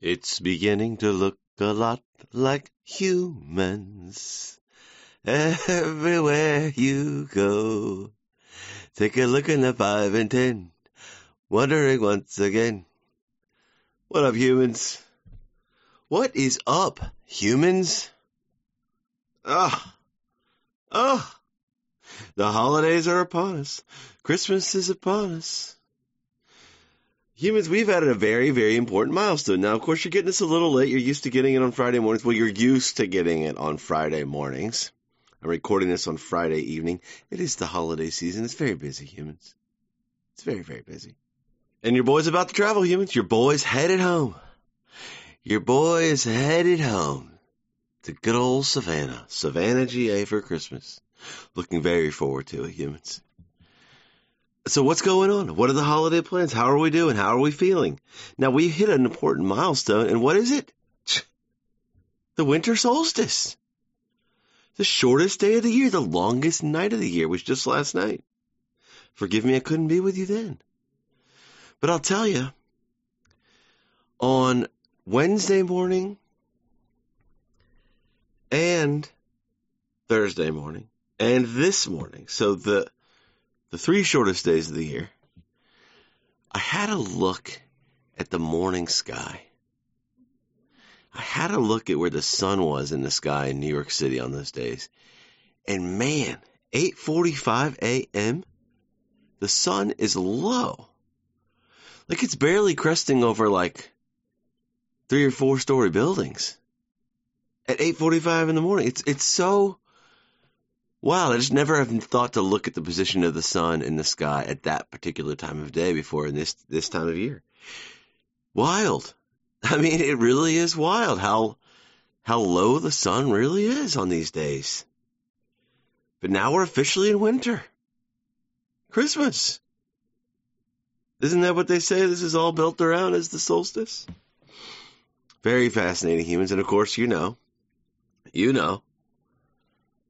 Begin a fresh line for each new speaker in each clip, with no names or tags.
It's beginning to look a lot like humans. Everywhere you go. Take a look in the five and ten. Wondering once again. What up, humans? What is up, humans? Ah. Ah. The holidays are upon us. Christmas is upon us humans, we've added a very, very important milestone. Now, of course, you're getting this a little late. You're used to getting it on Friday mornings. Well, you're used to getting it on Friday mornings. I'm recording this on Friday evening. It is the holiday season. It's very busy, humans. It's very, very busy. And your boy's about to travel, humans. Your boy's headed home. Your boy is headed home to good old Savannah. Savannah, GA for Christmas. Looking very forward to it, humans. So what's going on? What are the holiday plans? How are we doing? How are we feeling? Now we hit an important milestone, and what is it? The winter solstice. The shortest day of the year, the longest night of the year was just last night. Forgive me, I couldn't be with you then. But I'll tell you, on Wednesday morning and Thursday morning and this morning, so the the three shortest days of the year, I had a look at the morning sky. I had a look at where the sun was in the sky in New York City on those days. And man, 8:45 a.m. the sun is low. Like it's barely cresting over like three or four story buildings at 8:45 in the morning. It's it's so Wow, I just never have thought to look at the position of the sun in the sky at that particular time of day before in this this time of year. Wild. I mean, it really is wild how how low the sun really is on these days. But now we're officially in winter. Christmas. Isn't that what they say this is all built around as the solstice? Very fascinating humans, and of course you know. You know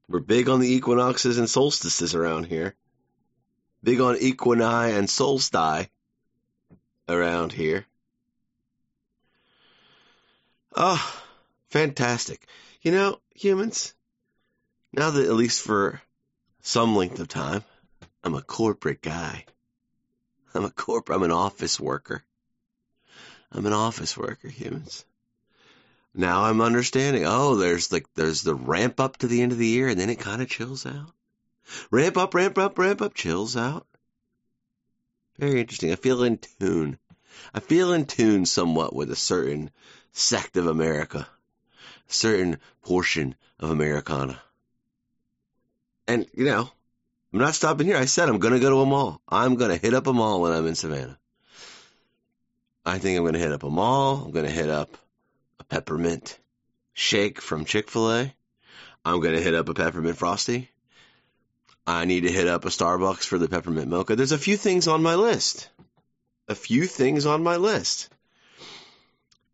we're big on the equinoxes and solstices around here. Big on equini and solsti around here. Oh, fantastic. You know, humans, now that at least for some length of time, I'm a corporate guy. I'm a corporate, I'm an office worker. I'm an office worker, humans now I'm understanding. Oh, there's the there's the ramp up to the end of the year, and then it kind of chills out. Ramp up, ramp up, ramp up, chills out. Very interesting. I feel in tune. I feel in tune somewhat with a certain sect of America, a certain portion of Americana. And you know, I'm not stopping here. I said I'm going to go to a mall. I'm going to hit up a mall when I'm in Savannah. I think I'm going to hit up a mall. I'm going to hit up a peppermint shake from Chick fil A. I'm going to hit up a peppermint frosty. I need to hit up a Starbucks for the peppermint mocha. There's a few things on my list. A few things on my list.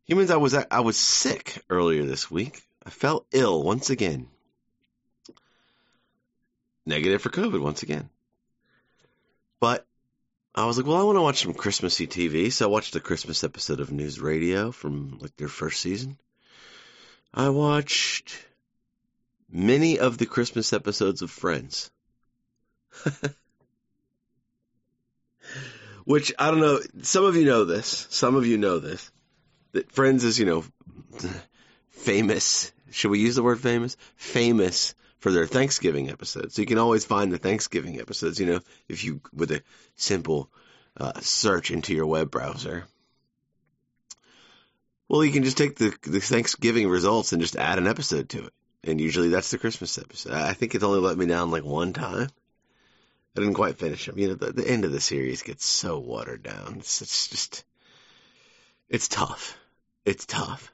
Humans, I was I was sick earlier this week. I felt ill once again. Negative for COVID once again. I was like, well, I want to watch some Christmassy TV, so I watched the Christmas episode of News Radio from like their first season. I watched many of the Christmas episodes of Friends. Which I don't know, some of you know this, some of you know this, that Friends is, you know, famous. Should we use the word famous? Famous for their Thanksgiving episodes. So you can always find the Thanksgiving episodes, you know, if you, with a simple uh, search into your web browser. Well, you can just take the, the Thanksgiving results and just add an episode to it. And usually that's the Christmas episode. I think it's only let me down like one time. I didn't quite finish them. You know, the, the end of the series gets so watered down. It's, it's just, it's tough. It's tough.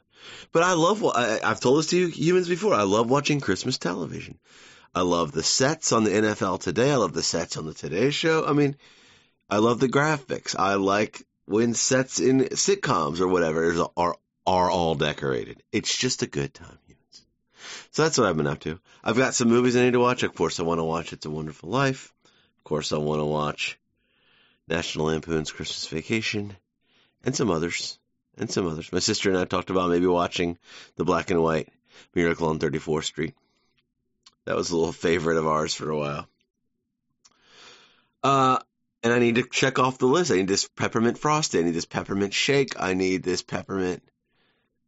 But I love what I, I've told this to you humans before. I love watching Christmas television. I love the sets on the NFL Today. I love the sets on the Today Show. I mean, I love the graphics. I like when sets in sitcoms or whatever are are all decorated. It's just a good time, humans. So that's what I've been up to. I've got some movies I need to watch. Of course, I want to watch It's a Wonderful Life. Of course, I want to watch National Lampoon's Christmas Vacation and some others and some others. My sister and I talked about maybe watching the black and white Miracle on 34th Street. That was a little favorite of ours for a while. Uh, and I need to check off the list. I need this peppermint frosty. I need this peppermint shake. I need this peppermint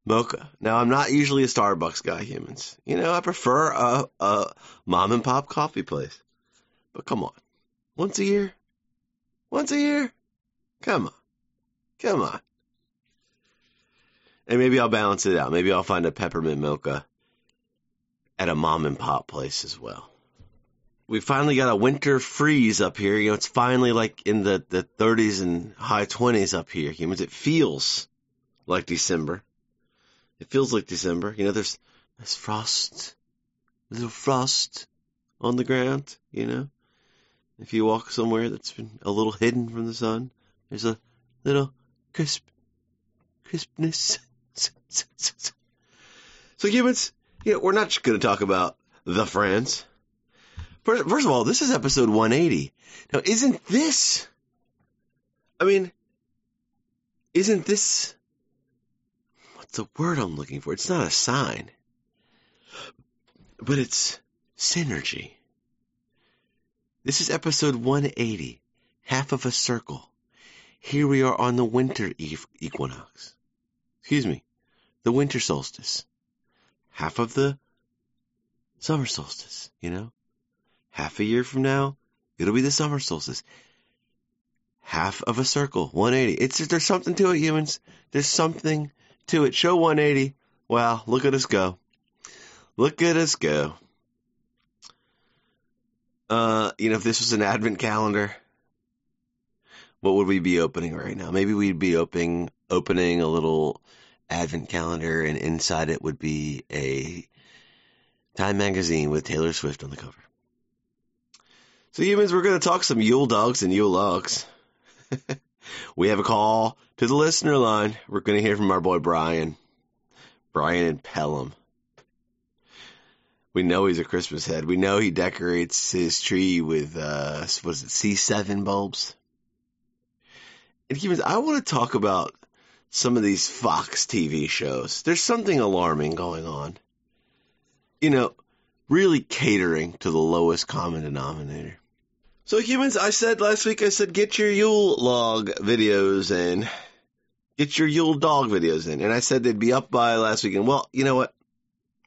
mocha. Now, I'm not usually a Starbucks guy, humans. You know, I prefer a, a mom and pop coffee place. But come on. Once a year? Once a year? Come on. Come on. And maybe I'll balance it out. Maybe I'll find a peppermint mocha at a mom and pop place as well. We finally got a winter freeze up here. You know, it's finally like in the, the 30s and high 20s up here. Humans, it feels like December. It feels like December. You know, there's there's frost, a little frost on the ground. You know, if you walk somewhere that's been a little hidden from the sun, there's a little crisp crispness. So humans, know, we're not going to talk about the friends. First, first of all, this is episode 180. Now, isn't this? I mean, isn't this what's the word I'm looking for. It's not a sign, but it's synergy. This is episode 180, half of a circle. Here we are on the winter equinox. Excuse me, the winter solstice. Half of the summer solstice, you know? Half a year from now, it'll be the summer solstice. Half of a circle, 180. It's there's something to it, humans. There's something to it. Show 180. Wow, look at us go. Look at us go. Uh, you know, if this was an advent calendar, what would we be opening right now? Maybe we'd be opening opening a little advent calendar, and inside it would be a Time magazine with Taylor Swift on the cover. So humans, we're going to talk some Yule dogs and Yule logs. we have a call to the listener line. We're going to hear from our boy Brian. Brian and Pelham. We know he's a Christmas head. We know he decorates his tree with, uh, was it C7 bulbs? And humans, I want to talk about some of these Fox TV shows. There's something alarming going on. You know, really catering to the lowest common denominator. So humans, I said last week, I said get your Yule log videos in. Get your Yule dog videos in. And I said they'd be up by last weekend. Well, you know what?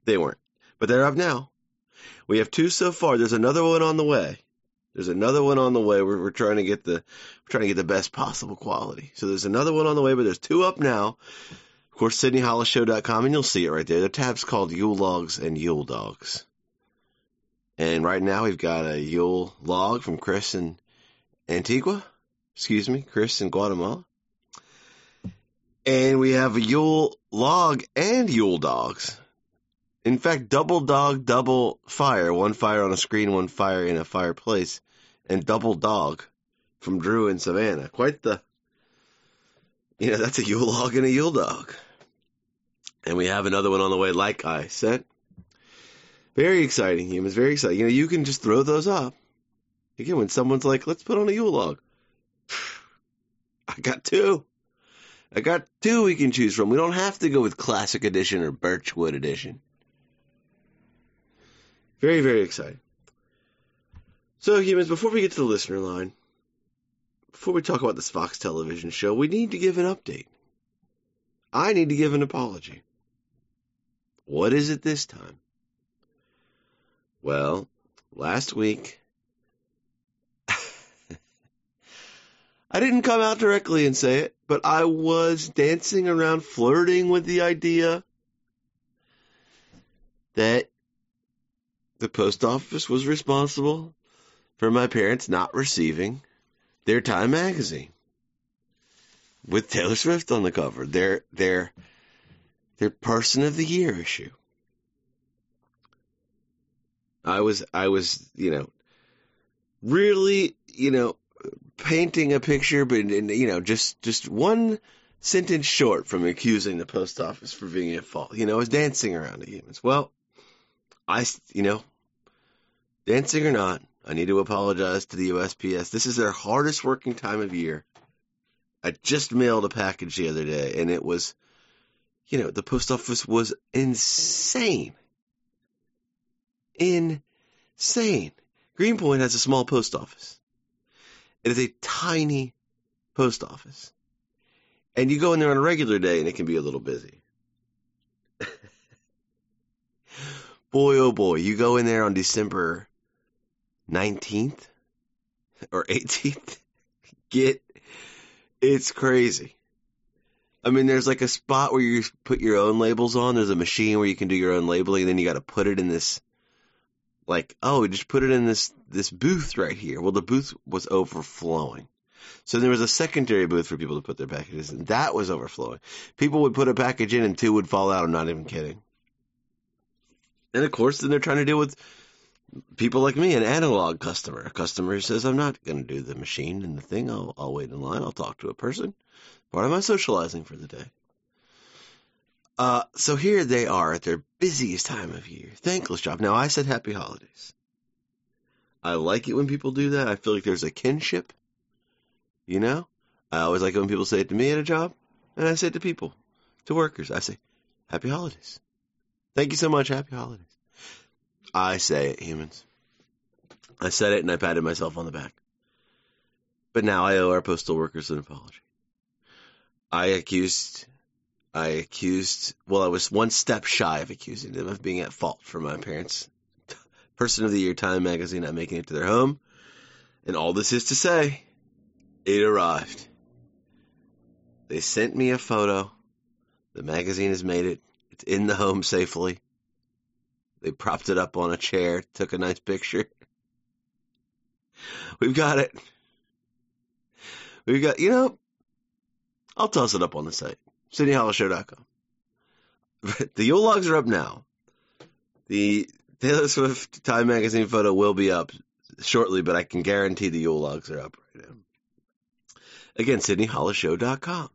They weren't. But they're up now. We have two so far. There's another one on the way. There's another one on the way. We're, we're trying to get the we're trying to get the best possible quality. So there's another one on the way, but there's two up now. Of course, SydneyHollisShow.com, and you'll see it right there. The tab's called Yule Logs and Yule Dogs. And right now we've got a Yule log from Chris in Antigua. Excuse me, Chris in Guatemala. And we have a Yule log and Yule dogs. In fact, double dog, double fire. One fire on a screen, one fire in a fireplace. And double dog from Drew and Savannah. Quite the, you know, that's a Yule log and a Yule dog. And we have another one on the way, like I said. Very exciting, humans. Very exciting. You know, you can just throw those up. Again, when someone's like, let's put on a Yule log. I got two. I got two we can choose from. We don't have to go with Classic Edition or Birchwood Edition. Very, very exciting. So, humans, before we get to the listener line, before we talk about this Fox television show, we need to give an update. I need to give an apology. What is it this time? Well, last week, I didn't come out directly and say it, but I was dancing around, flirting with the idea that the post office was responsible for my parents not receiving their Time magazine with Taylor Swift on the cover, their their their Person of the Year issue. I was, I was, you know, really, you know, painting a picture, but you know, just just one sentence short from accusing the post office for being at fault. You know, I was dancing around the humans. Well, I, you know, dancing or not, I need to apologize to the USPS. This is their hardest working time of year. I just mailed a package the other day and it was, you know, the post office was insane. Insane. Greenpoint has a small post office. It is a tiny post office. And you go in there on a regular day and it can be a little busy. boy, oh boy, you go in there on December 19th or 18th, get, it's crazy. I mean, there's like a spot where you put your own labels on. There's a machine where you can do your own labeling. And then you got to put it in this, like, oh, just put it in this, this booth right here. Well, the booth was overflowing. So there was a secondary booth for people to put their packages in. That was overflowing. People would put a package in and two would fall out. I'm not even kidding. And of course, then they're trying to deal with people like me, an analog customer, a customer who says, I'm not going to do the machine and the thing. I'll, I'll wait in line. I'll talk to a person. Part of my socializing for the day. Uh, so here they are at their busiest time of year. Thankless job. Now, I said happy holidays. I like it when people do that. I feel like there's a kinship. You know? I always like it when people say it to me at a job, and I say it to people, to workers. I say, happy holidays. Thank you so much. Happy holidays. I say it, humans. I said it and I patted myself on the back. But now I owe our postal workers an apology. I accused, I accused, well, I was one step shy of accusing them of being at fault for my parents' Person of the Year Time magazine not making it to their home. And all this is to say, it arrived. They sent me a photo. The magazine has made it. It's in the home safely. They propped it up on a chair, took a nice picture. We've got it. We've got, you know, I'll toss it up on the site, SydneyHollisShow.com. But the Yule logs are up now. The Taylor Swift Time Magazine photo will be up shortly, but I can guarantee the Yule logs are up right now. Again, SydneyHollisShow.com.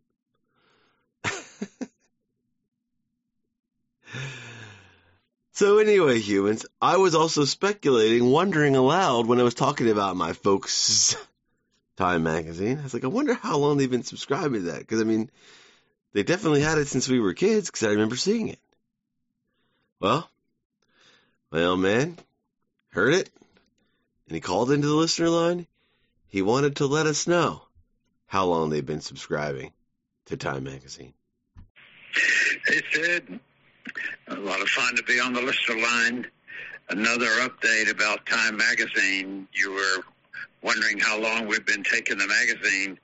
So anyway, humans, I was also speculating, wondering aloud when I was talking about my folks' Time magazine. I was like, I wonder how long they've been subscribing to that. Because I mean, they definitely had it since we were kids. Because I remember seeing it. Well, my old man heard it, and he called into the listener line. He wanted to let us know how long they've been subscribing to Time magazine.
Hey Sid, a lot of fun to be on the listener line. Another update about Time Magazine. You were wondering how long we've been taking the magazine.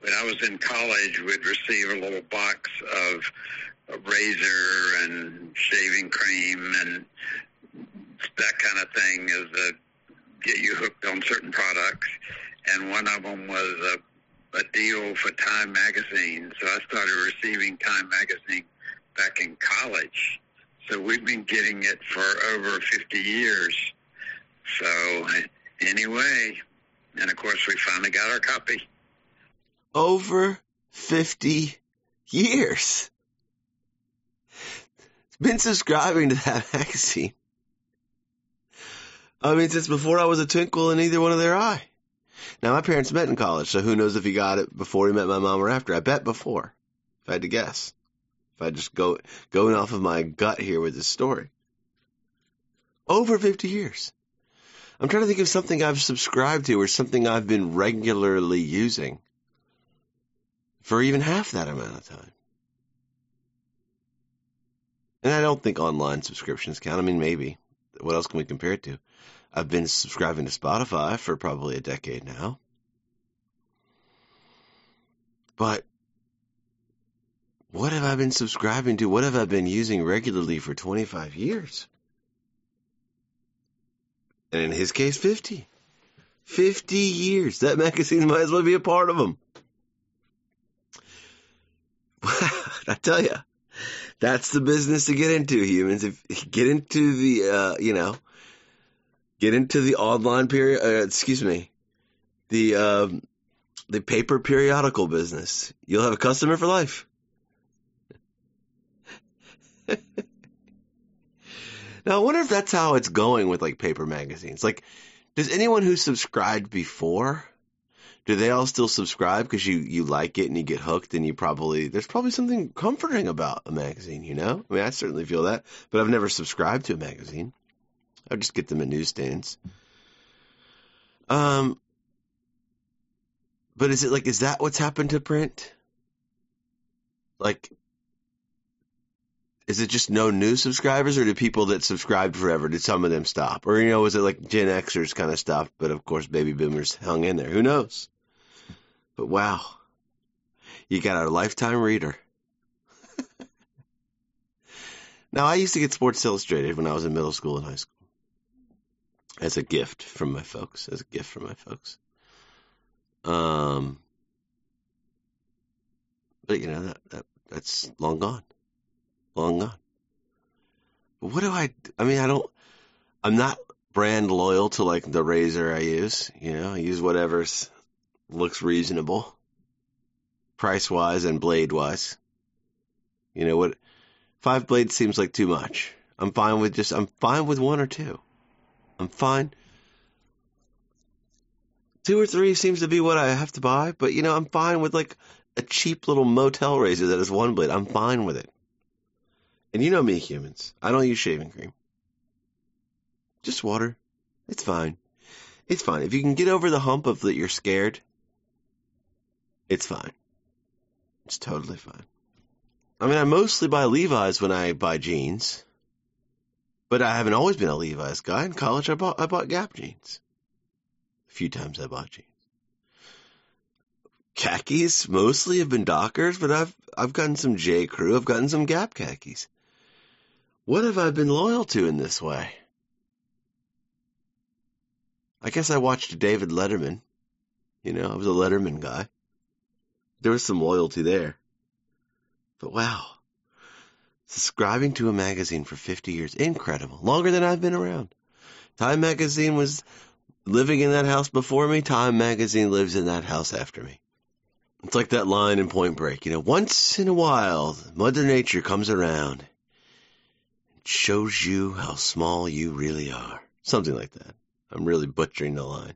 When I was in college, we'd receive a little box of a razor and shaving cream and that kind of thing as a get you hooked on certain products. And one of them was a, a deal for Time Magazine. So I started receiving Time Magazine back in college. So we've been getting it for over 50 years. So anyway, and of course we finally got our copy.
Over 50 years. Been subscribing to that magazine. I mean, since before I was a twinkle in either one of their eye. Now, my parents met in college, so who knows if he got it before he met my mom or after. I bet before, if I had to guess. I just go going off of my gut here with this story. Over 50 years. I'm trying to think of something I've subscribed to or something I've been regularly using for even half that amount of time. And I don't think online subscriptions count. I mean, maybe. What else can we compare it to? I've been subscribing to Spotify for probably a decade now. But what have I been subscribing to? What have I been using regularly for 25 years? And in his case, 50. 50 years. That magazine might as well be a part of them. I tell you, that's the business to get into, humans. If get into the, uh, you know, get into the online period. Uh, excuse me, the um, the paper periodical business. You'll have a customer for life. now, I wonder if that's how it's going with like paper magazines. Like, does anyone who subscribed before, do they all still subscribe because you you like it and you get hooked and you probably there's probably something comforting about a magazine, you know? I mean, I certainly feel that, but I've never subscribed to a magazine. I just get them at newsstands. Um, but is it like is that what's happened to print? Like, is it just no new subscribers, or do people that subscribed forever did some of them stop, or you know, was it like Gen Xers kind of stopped, but of course baby boomers hung in there? Who knows? But wow, you got a lifetime reader. now I used to get Sports Illustrated when I was in middle school and high school as a gift from my folks, as a gift from my folks. Um, but you know that, that that's long gone, long gone. What do I? I mean, I don't. I'm not brand loyal to like the razor I use. You know, I use whatever looks reasonable, price wise and blade wise. You know what? Five blades seems like too much. I'm fine with just. I'm fine with one or two. I'm fine. Two or three seems to be what I have to buy, but you know, I'm fine with like a cheap little motel razor that has one blade. I'm fine with it. And you know me, humans. I don't use shaving cream. Just water. It's fine. It's fine. If you can get over the hump of that you're scared, it's fine. It's totally fine. I mean, I mostly buy Levi's when I buy jeans. But I haven't always been a Levi's guy. In college, I bought I bought Gap jeans. A few times I bought jeans. Khakis mostly have been Dockers, but I've I've gotten some J Crew. I've gotten some Gap khakis. What have I been loyal to in this way? I guess I watched David Letterman. You know, I was a Letterman guy. There was some loyalty there. But wow. Subscribing to a magazine for 50 years. Incredible. Longer than I've been around. Time magazine was living in that house before me. Time magazine lives in that house after me. It's like that line in Point Break. You know, once in a while, Mother Nature comes around shows you how small you really are. Something like that. I'm really butchering the line.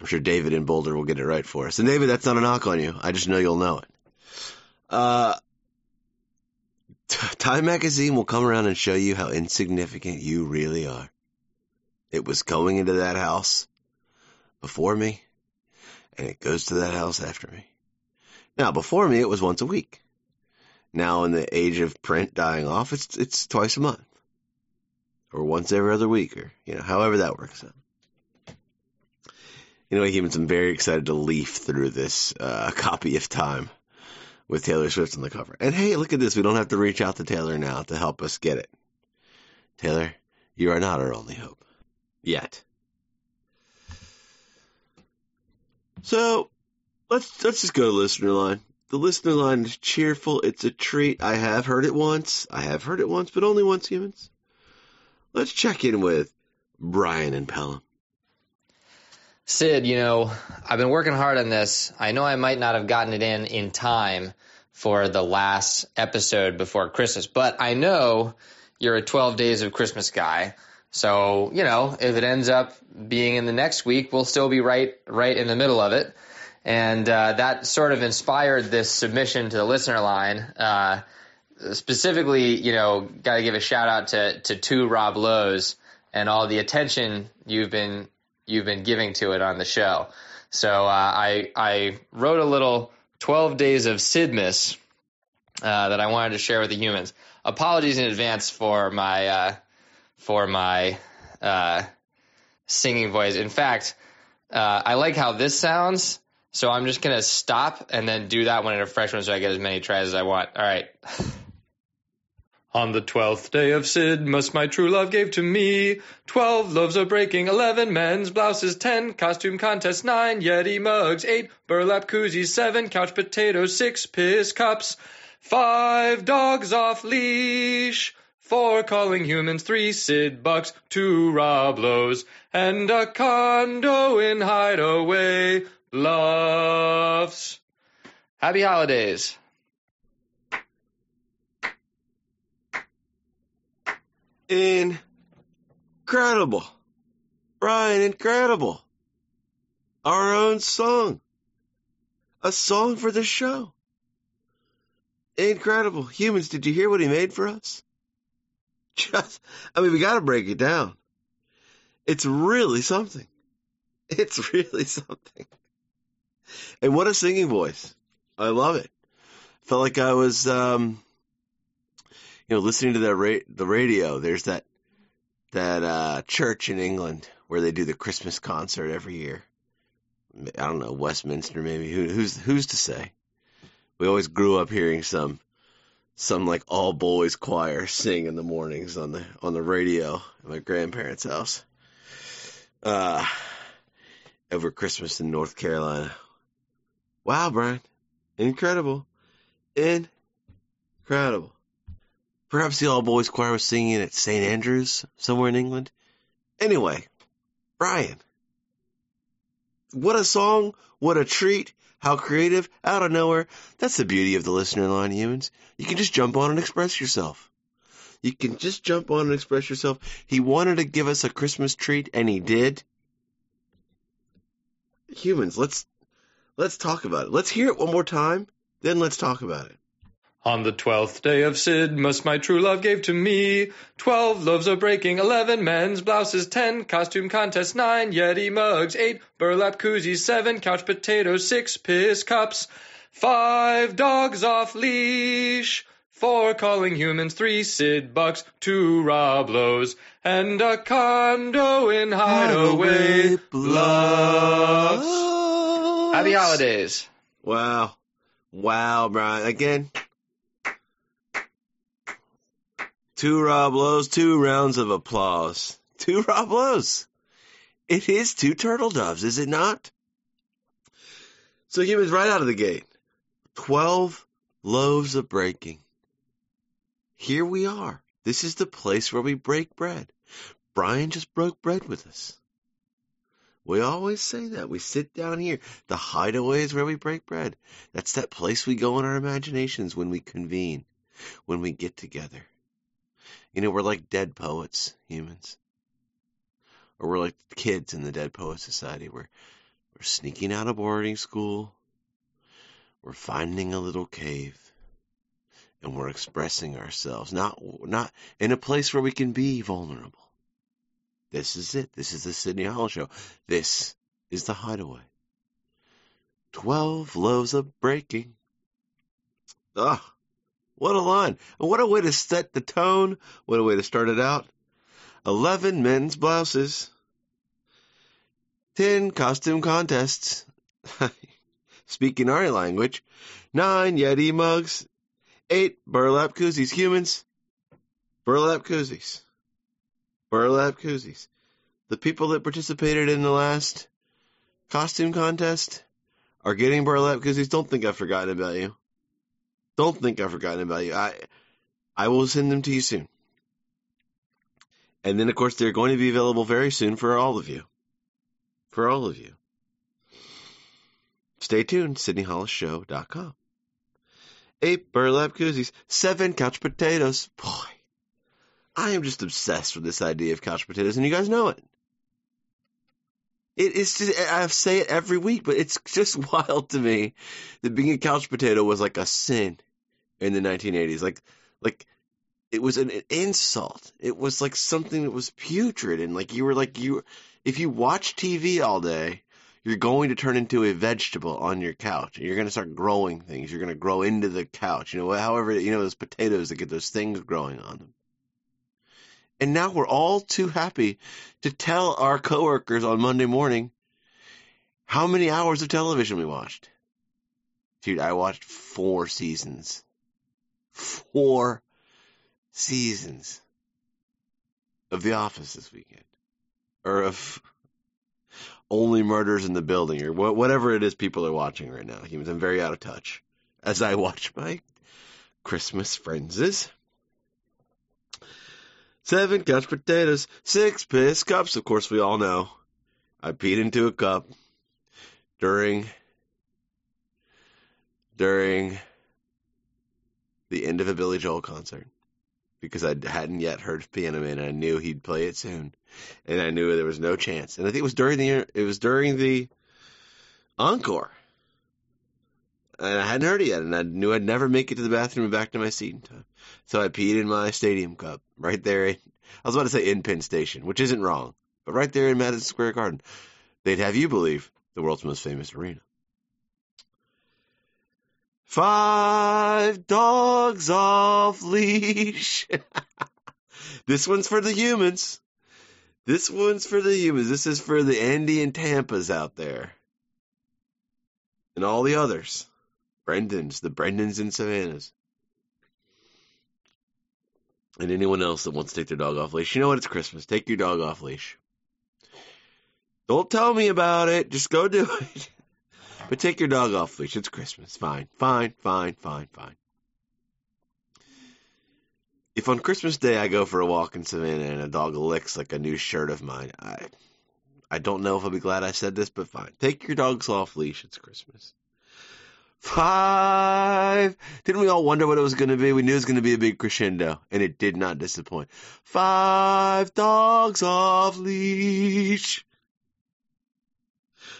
I'm sure David in Boulder will get it right for us. And David, that's not a knock on you. I just know you'll know it. Uh, Time magazine will come around and show you how insignificant you really are. It was going into that house before me, and it goes to that house after me. Now, before me, it was once a week. Now, in the age of print dying off, it's it's twice a month, or once every other week, or you know, however that works out. Anyway, humans, I'm very excited to leaf through this uh, copy of Time with Taylor Swift on the cover. And hey, look at this. We don't have to reach out to Taylor now to help us get it. Taylor, you are not our only hope. Yet. So let's let's just go to listener line. The listener line is cheerful. It's a treat. I have heard it once. I have heard it once, but only once, humans. Let's check in with Brian and Pelham.
Sid, you know, I've been working hard on this. I know I might not have gotten it in in time for the last episode before Christmas, but I know you're a 12 days of Christmas guy. So, you know, if it ends up being in the next week, we'll still be right right in the middle of it. And uh, that sort of inspired this submission to the listener line. Uh, specifically, you know, got to give a shout out to to two Rob Lowe's and all the attention you've been you've been giving to it on the show. So uh, I I wrote a little 12 days of Sydmas uh, that I wanted to share with the humans. Apologies in advance for my uh, for my uh, singing voice. In fact, I like how this sounds. So I'm just gonna stop and then do that one in a fresh one, so I get as many tries as I want. All right. On the twelfth day of Sydmas, my true love gave to me twelve loaves of breaking, eleven men's blouses, ten costume contests, nine Yeti mugs, eight burlap koozies, seven couch potatoes, six piss cups, five dogs off leash, four calling humans, three Sid bucks, two Rob Lowe's, and a condo in Hideaway Bluffs. Happy holidays.
Incredible. Brian, incredible. our own song. A song for the show. Incredible. Humans, did you hear what he made for us? Just, I mean, we gotta break it down. It's really something. It's really something. And what a singing voice. I love it. Felt like I was, um, you know, listening to that ra- the radio. There's that, that, uh, church in England where they do the Christmas concert every year. I don't know, Westminster maybe. Who, who's, who's to say? We always grew up hearing some, some like all boys choir sing in the mornings on the, on the radio at my grandparents' house. Uh, over Christmas in North Carolina. Wow, Brian. Incredible. Incredible. Perhaps the all boys choir was singing at St. Andrews, somewhere in England. Anyway, Brian. What a song. What a treat. How creative. Out of nowhere. That's the beauty of the listener line, humans. You can just jump on and express yourself. You can just jump on and express yourself. He wanted to give us a Christmas treat, and he did. Humans, let's let's talk about it. Let's hear it one more time, then let's talk about it.
On the twelfth day of Sydmas, my true love gave to me twelve loaves of breaking, eleven men's blouses, ten costume contests, nine Yeti mugs, eight burlap koozies, seven couch potatoes, six piss cups, five dogs off leash, four calling humans, three Sid bucks, two Rob Lowe's, and a condo in Hideaway Bluffs.
Happy holidays.
Wow. Wow, Brian. Again. Two Rob Lowe's, two rounds of applause. Two Rob Lowe's. It is two turtle doves, is it not? So humans right out of the gate. Twelve loaves of breaking. Here we are. This is the place where we break bread. Brian just broke bread with us. We always say that. We sit down here. The hideaway is where we break bread. That's that place we go in our imaginations when we convene, when we get together. You know, we're like dead poets, humans. Or we're like kids in the Dead Poet Society. We're, we're sneaking out of boarding school. We're finding a little cave. And we're expressing ourselves. Not, not in a place where we can be vulnerable. This is it. This is the Sydney Hall Show. This is the hideaway. Twelve loaves of breaking. Ah, what a line. And what a way to set the tone. What a way to start it out. Eleven men's blouses. Ten costume contests. Speaking our language. Nine Yeti mugs. Eight burlap koozies. Humans. Burlap koozies. Burlap koozies. The people that participated in the last costume contest are getting burlap koozies. Don't think I've forgotten about you. Don't think I've forgotten about you. I I will send them to you soon. And then of course they're going to be available very soon for all of you. For all of you. Stay tuned, SydneyHollisShow.com. Eight burlap koozies, seven couch potatoes. Boy, I am just obsessed with this idea of couch potatoes, and you guys know it. It is just, I say it every week, but it's just wild to me that being a couch potato was like a sin in the 1980s. Like, like, it was an, insult. It was like something that was putrid, and like you were like you, if you watch TV all day, you're going to turn into a vegetable on your couch. You're going to start growing things. You're going to grow into the couch. You know, however, you know those potatoes that get those things growing on them. And now we're all too happy to tell our coworkers on Monday morning how many hours of television we watched. Dude, I watched four seasons. Four seasons of The Office this weekend. Or of Only Murders in the Building, or whatever it is people are watching right now. Humans, I'm very out of touch as I watch my Christmas Friends Seven couch potatoes, six piss cups. Of course, we all know. I peed into a cup during during the end of a Billy Joel concert because I hadn't yet heard Piano Man and I knew he'd play it soon, and I knew there was no chance. And I think it was during the it was during the Encore. And I hadn't heard it yet, and I knew I'd never make it to the bathroom and back to my seat in time. So I peed in my stadium cup right there. I was about to say in Penn Station, which isn't wrong, but right there in Madison Square Garden. They'd have you believe the world's most famous arena. Five dogs off leash. this one's for the humans. This one's for the humans. This is for the Andy and Tampas out there. And all the others. Brendans, the Brendans and Savannahs. And anyone else that wants to take their dog off leash. You know what? It's Christmas. Take your dog off leash. Don't tell me about it. Just go do it. But take your dog off leash. It's Christmas. Fine, fine, fine, fine, fine. If on Christmas Day I go for a walk in Savannah and a dog licks like a new shirt of mine, I I don't know if I'll be glad I said this, but fine. Take your dogs off leash. It's Christmas. Five. Didn't we all wonder what it was going to be? We knew it was going to be a big crescendo, and it did not disappoint. Five dogs off leash.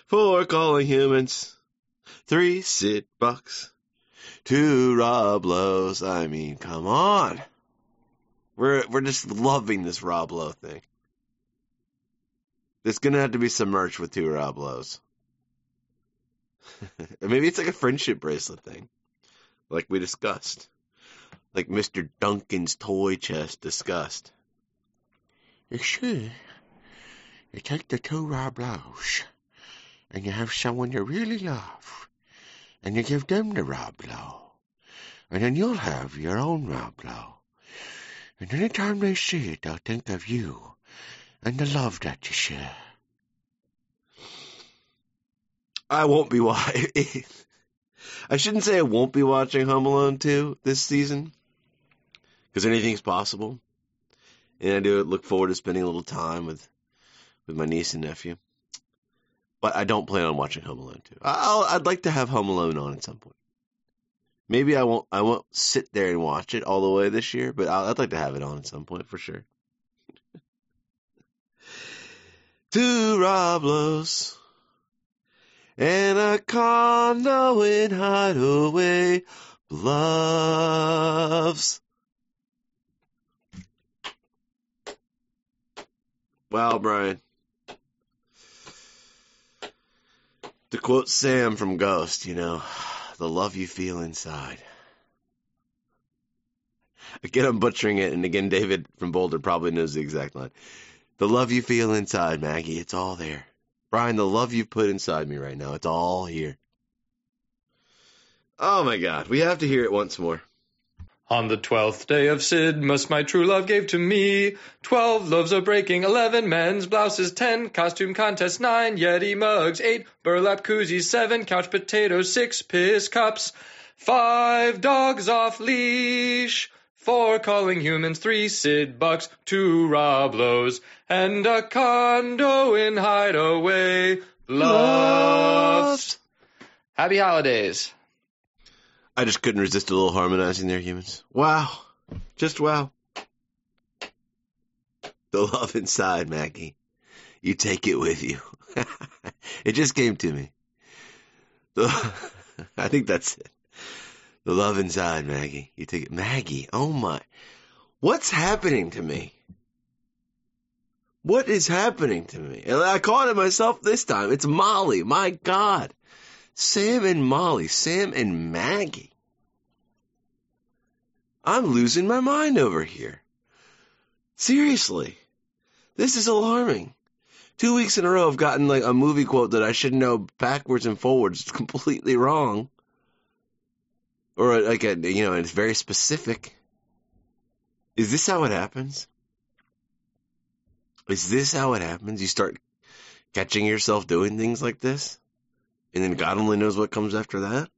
Four calling humans. Three Sid bucks. Two Rob Lowe's. I mean, come on. We're we're just loving this Rob Lowe thing. There's gonna have to be some merch with two Rob Lowe's. Maybe it's like a friendship bracelet thing, like we discussed, like Mister Duncan's toy chest discussed. You see, you take the two Rob Lowe's, and you have someone you really love, and you give them the Rob Lowe, and then you'll have your own Rob Lowe. And any time they see it, they'll think of you and the love that you share. I won't be watching. I shouldn't say I won't be watching Home Alone 2 this season, because anything's possible. And I do look forward to spending a little time with with my niece and nephew. But I don't plan on watching Home Alone 2. I'll, I'd like to have Home Alone on at some point. Maybe I won't. I won't sit there and watch it all the way this year, but i would like to have it on at some point for sure. Two Rob and a condo in Hideaway Bluffs. Wow, Brian. To quote Sam from Ghost, you know, the love you feel inside. Again, I'm butchering it, and again, David from Boulder probably knows the exact line. The love you feel inside, Maggie, it's all there. Brian, the love you've put inside me right now, it's all here. Oh my God, we have to hear it once more.
On the twelfth day of Sydmas, my true love gave to me twelve loaves of breaking, eleven men's blouses, ten costume contests, nine Yeti mugs, eight burlap koozies, seven couch potatoes, six piss cups, five dogs off leash, four calling humans, three Sid bucks, two Rob Lowe's, and a condo in Hideaway Bluffs. Happy holidays.
I just couldn't resist a little harmonizing there, humans. Wow. Just wow. The love inside, Maggie. You take it with you. it just came to me. I think that's it. The love inside, Maggie. You take it. Maggie, oh my. What's happening to me? What is happening to me? And I caught it myself this time. It's Molly. My God. Sam and Molly, Sam and Maggie. I'm losing my mind over here. Seriously. This is alarming. Two weeks in a row I've gotten like a movie quote that I should know backwards and forwards. It's completely wrong. Or uh, like a, you know, it's very specific. Is this how it happens? Is this how it happens? You start catching yourself doing things like this? and then God only knows what comes after that.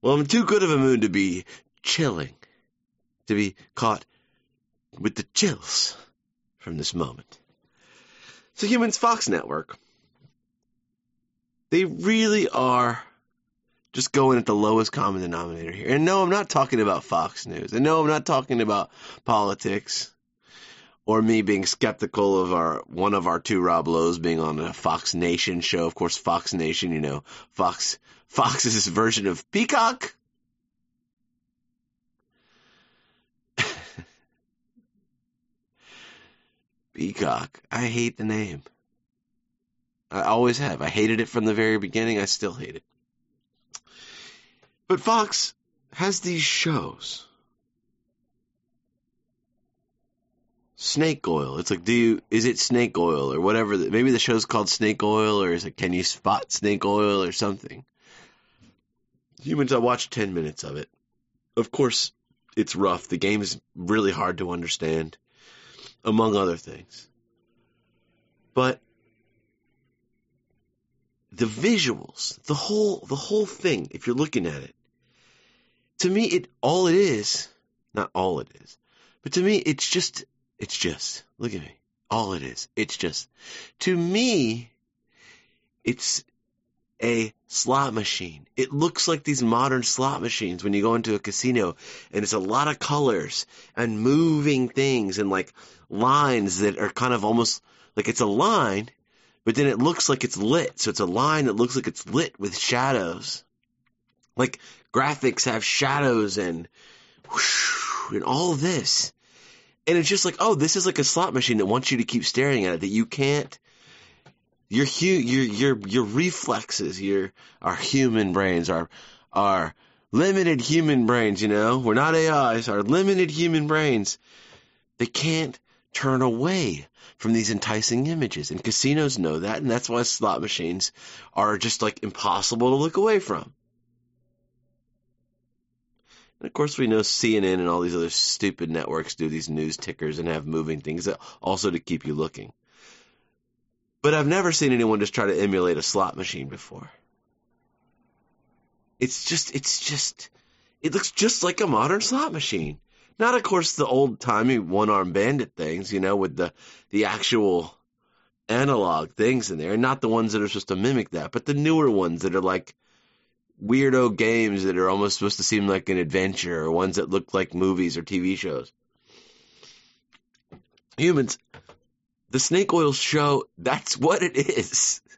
Well, I'm too good of a mood to be chilling, to be caught with the chills from this moment. So, Humans Fox Network, they really are just going at the lowest common denominator here. And no, I'm not talking about Fox News. And no, I'm not talking about politics or me being skeptical of our one of our two Rob Lowe's being on a Fox Nation show. Of course, Fox Nation, you know, Fox Fox's version of Peacock. Peacock. I hate the name. I always have. I hated it from the very beginning. I still hate it. But Fox has these shows. Snake oil. It's like, do you, is it snake oil or whatever? Maybe the show's called Snake Oil or is it Can You Spot Snake Oil or something? Humans, I watched 10 minutes of it. Of course, it's rough. The game is really hard to understand, among other things. But the visuals, the whole the whole thing, if you're looking at it, to me it all it is, not all it is, but to me it's just it's just look at me. All it is. It's just to me it's a slot machine. It looks like these modern slot machines when you go into a casino and it's a lot of colors and moving things and like lines that are kind of almost like it's a line but then it looks like it's lit. So it's a line that looks like it's lit with shadows. Like graphics have shadows and and all this. And it's just like, oh, this is like a slot machine that wants you to keep staring at it that you can't your hu- your your your reflexes, your our human brains, our our limited human brains, you know, we're not AIs, our limited human brains, they can't turn away from these enticing images. And casinos know that, and that's why slot machines are just like impossible to look away from. And of course, we know CNN and all these other stupid networks do these news tickers and have moving things also to keep you looking. But I've never seen anyone just try to emulate a slot machine before. It's just, it's just, it looks just like a modern slot machine. Not, of course, the old timey one arm bandit things, you know, with the the actual analog things in there, and not the ones that are supposed to mimic that, but the newer ones that are like weirdo games that are almost supposed to seem like an adventure, or ones that look like movies or TV shows. Humans, the snake oil show, that's what it is.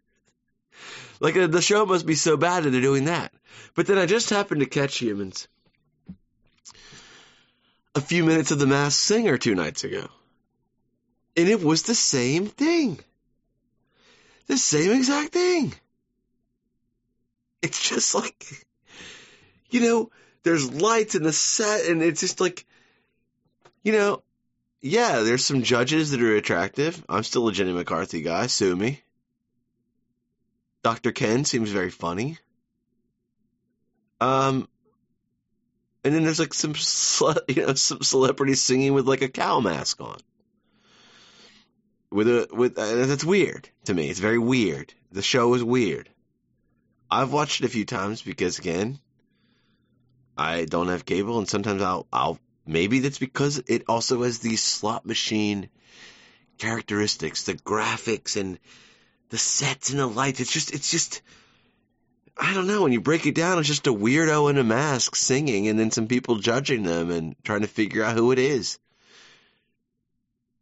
Like uh, the show must be so bad that they're doing that. But then I just happened to catch humans a few minutes of The Masked Singer two nights ago. And it was the same thing. The same exact thing. It's just like, you know, there's lights in the set, and it's just like, you know, yeah, there's some judges that are attractive. I'm still a Jenny McCarthy guy. Sue me. Dr. Ken seems very funny. Um, and then there's like some you know some celebrities singing with like a cow mask on. With a with uh, that's weird to me. It's very weird. The show is weird. I've watched it a few times because again, I don't have cable, and sometimes I'll I'll maybe that's because it also has these slot machine characteristics, the graphics and the sets and the lights. It's just it's just I don't know. When you break it down, it's just a weirdo in a mask singing, and then some people judging them and trying to figure out who it is.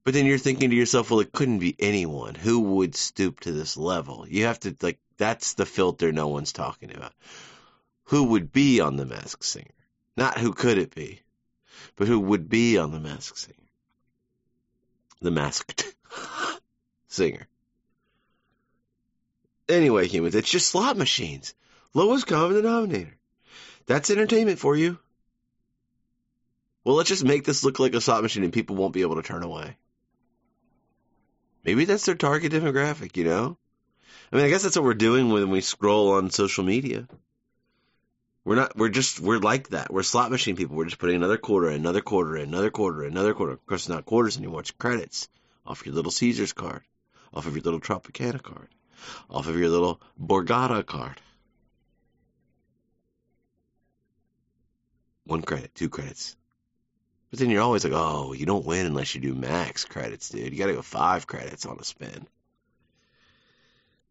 But then you're thinking to yourself, well, it couldn't be anyone. Who would stoop to this level? You have to, like, that's the filter no one's talking about. Who would be on The Masked Singer? Not who could it be, but who would be on The Masked Singer? The Masked Singer. Anyway, humans, it's just slot machines. Lowest common denominator. That's entertainment for you. Well, let's just make this look like a slot machine and people won't be able to turn away. Maybe that's their target demographic, you know? I mean, I guess that's what we're doing when we scroll on social media. We're not, we're just, we're like that. We're slot machine people. We're just putting another quarter, another quarter, another quarter, another quarter. Of course, it's not quarters anymore. It's credits off your little Caesars card, off of your little Tropicana card, off of your little Borgata card. One credit, two credits. But then you're always like, oh, you don't win unless you do max credits, dude. You gotta go five credits on a spin.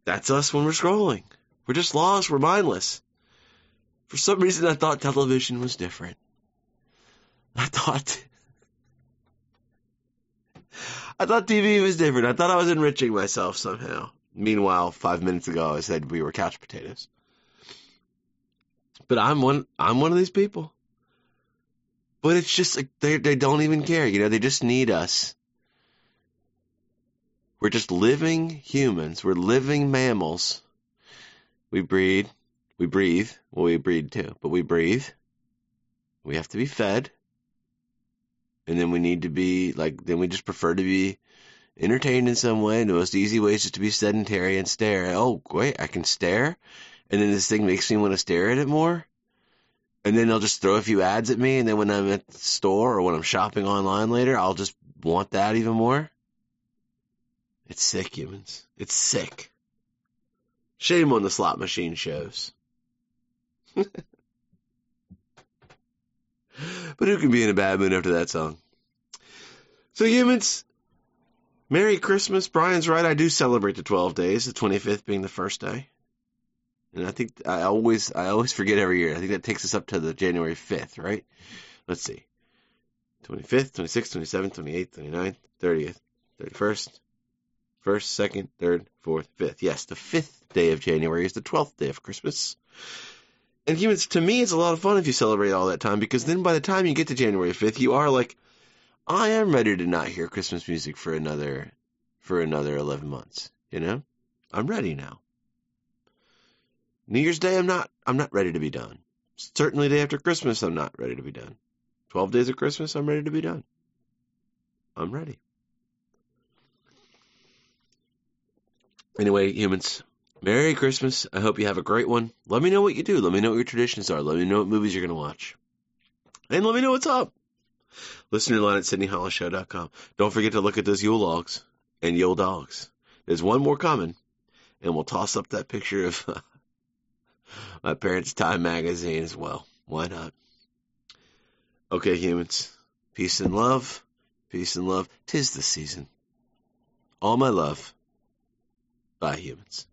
That's us when we're scrolling. We're just lost, we're mindless. For some reason, I thought television was different. I thought. I thought TV was different. I thought I was enriching myself somehow. Meanwhile, five minutes ago, I said we were couch potatoes. But I'm one. I'm one of these people. But it's just like they they don't even care. You know, they just need us. We're just living humans. We're living mammals. We breed. We breathe. Well, we breed too, but we breathe. We have to be fed. And then we need to be like. Then we just prefer to be entertained in some way. And the most easy way is just to be sedentary and stare. Oh, wait, I can stare? And then this thing makes me want to stare at it more? And then they'll just throw a few ads at me. And then when I'm at the store or when I'm shopping online later, I'll just want that even more. It's sick, humans. It's sick. Shame on the slot machine shows. but who can be in a bad mood after that song? So humans, Merry Christmas. Brian's right. I do celebrate the 12 days, the 25th being the first day. And I think I always I always forget every year. I think that takes us up to the January 5th, right? Let's see. 25th, 26th, 27th, 28th, 29th, 30th, 31st, 1st, 2nd, 3rd, 4th, 5th. Yes, the 5th day of January is the 12th day of Christmas. And humans, to me, it's a lot of fun if you celebrate all that time because then by the time you get to January 5th, you are like, I am ready to not hear Christmas music for another for another 11 months, you know? I'm ready now. New Year's Day I'm not I'm not ready to be done. Certainly day after Christmas I'm not ready to be done. 12 days of Christmas I'm ready to be done. I'm ready. Anyway, humans, Merry Christmas. I hope you have a great one. Let me know what you do. Let me know what your traditions are. Let me know what movies you're going to watch. And let me know what's up. Listen to line at SydneyHollisShow.com. Don't forget to look at those Yule logs and Yule dogs. There's one more coming, and we'll toss up that picture of my parents' Time magazine as well. Why not? Okay, humans. Peace and love. Peace and love. Tis the season. All my love. Bye, humans.